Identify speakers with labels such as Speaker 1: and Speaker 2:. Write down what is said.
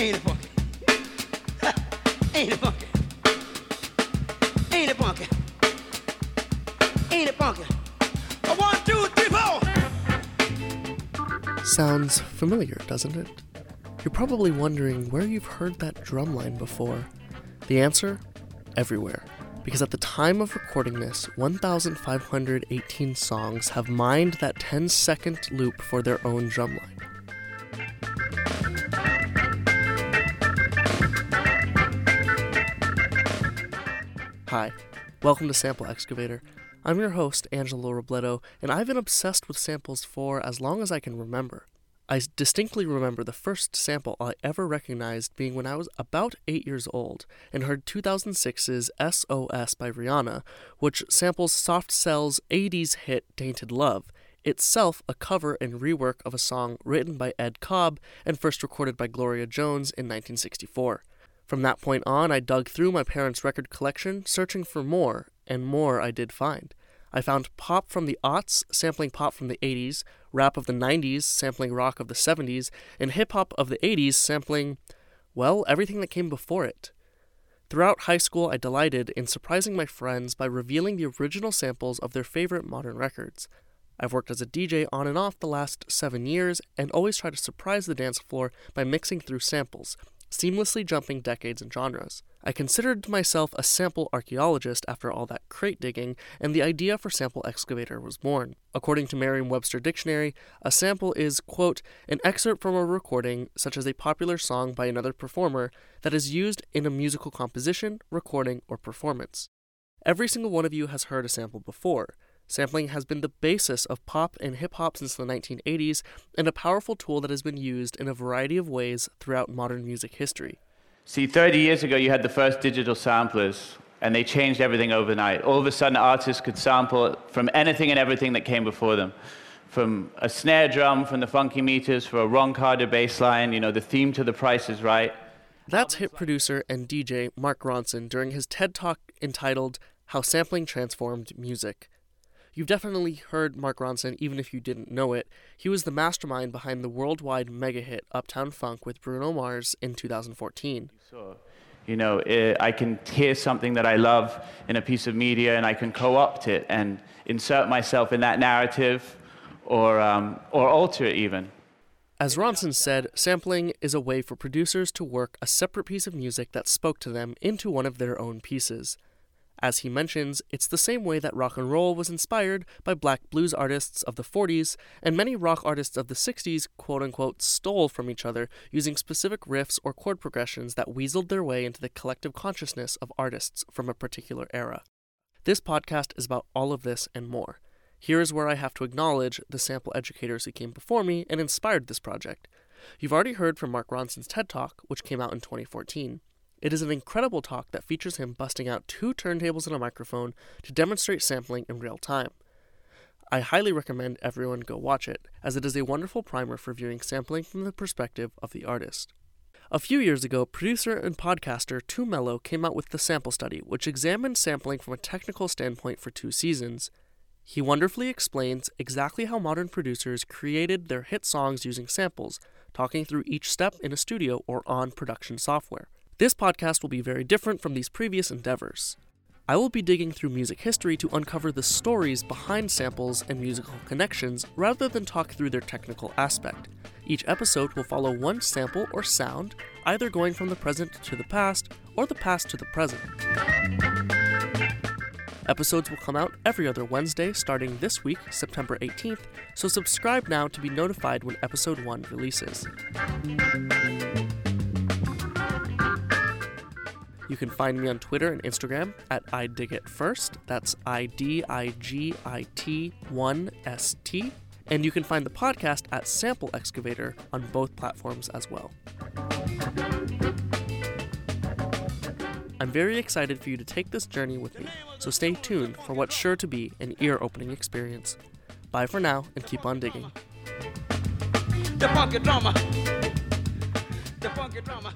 Speaker 1: Ain't it funky? Ain't it funky? Ain't it funky? A one, two, three, four.
Speaker 2: Sounds familiar, doesn't it? You're probably wondering where you've heard that drum line before. The answer? Everywhere. Because at the time of recording this, 1,518 songs have mined that 10 second loop for their own drumline. Hi, welcome to Sample Excavator. I'm your host, Angelo Robledo, and I've been obsessed with samples for as long as I can remember. I distinctly remember the first sample I ever recognized being when I was about 8 years old and heard 2006's SOS by Rihanna, which samples Soft Cell's 80s hit Tainted Love, itself a cover and rework of a song written by Ed Cobb and first recorded by Gloria Jones in 1964. From that point on, I dug through my parents' record collection, searching for more, and more I did find. I found pop from the aughts, sampling pop from the 80s, rap of the 90s, sampling rock of the 70s, and hip hop of the 80s, sampling, well, everything that came before it. Throughout high school, I delighted in surprising my friends by revealing the original samples of their favorite modern records. I've worked as a DJ on and off the last seven years and always try to surprise the dance floor by mixing through samples, seamlessly jumping decades and genres. I considered myself a sample archaeologist after all that crate digging, and the idea for Sample Excavator was born. According to Merriam Webster Dictionary, a sample is, quote, an excerpt from a recording, such as a popular song by another performer, that is used in a musical composition, recording, or performance. Every single one of you has heard a sample before. Sampling has been the basis of pop and hip hop since the 1980s and a powerful tool that has been used in a variety of ways throughout modern music history.
Speaker 3: See, 30 years ago, you had the first digital samplers, and they changed everything overnight. All of a sudden, artists could sample from anything and everything that came before them. From a snare drum, from the funky meters, for a Ron Carter bass line, you know, the theme to The Price is Right.
Speaker 2: That's hit producer and DJ Mark Ronson during his TED Talk entitled How Sampling Transformed Music. You've definitely heard Mark Ronson, even if you didn't know it. He was the mastermind behind the worldwide mega hit Uptown Funk with Bruno Mars in 2014.
Speaker 3: So, you know, eh, I can hear something that I love in a piece of media, and I can co-opt it and insert myself in that narrative, or um, or alter it even.
Speaker 2: As Ronson said, sampling is a way for producers to work a separate piece of music that spoke to them into one of their own pieces. As he mentions, it's the same way that rock and roll was inspired by black blues artists of the 40s, and many rock artists of the 60s quote unquote stole from each other using specific riffs or chord progressions that weaseled their way into the collective consciousness of artists from a particular era. This podcast is about all of this and more. Here is where I have to acknowledge the sample educators who came before me and inspired this project. You've already heard from Mark Ronson's TED Talk, which came out in 2014. It is an incredible talk that features him busting out two turntables and a microphone to demonstrate sampling in real time. I highly recommend everyone go watch it, as it is a wonderful primer for viewing sampling from the perspective of the artist. A few years ago, producer and podcaster Too Mellow came out with the Sample Study, which examined sampling from a technical standpoint for two seasons. He wonderfully explains exactly how modern producers created their hit songs using samples, talking through each step in a studio or on production software. This podcast will be very different from these previous endeavors. I will be digging through music history to uncover the stories behind samples and musical connections rather than talk through their technical aspect. Each episode will follow one sample or sound, either going from the present to the past or the past to the present. Episodes will come out every other Wednesday starting this week, September 18th, so subscribe now to be notified when episode 1 releases. You can find me on Twitter and Instagram at I Dig It First. That's I D I G I T 1 S T. And you can find the podcast at Sample Excavator on both platforms as well. I'm very excited for you to take this journey with me, so stay tuned for what's sure to be an ear opening experience. Bye for now and keep on digging.
Speaker 1: The funky drummer. The funky drummer.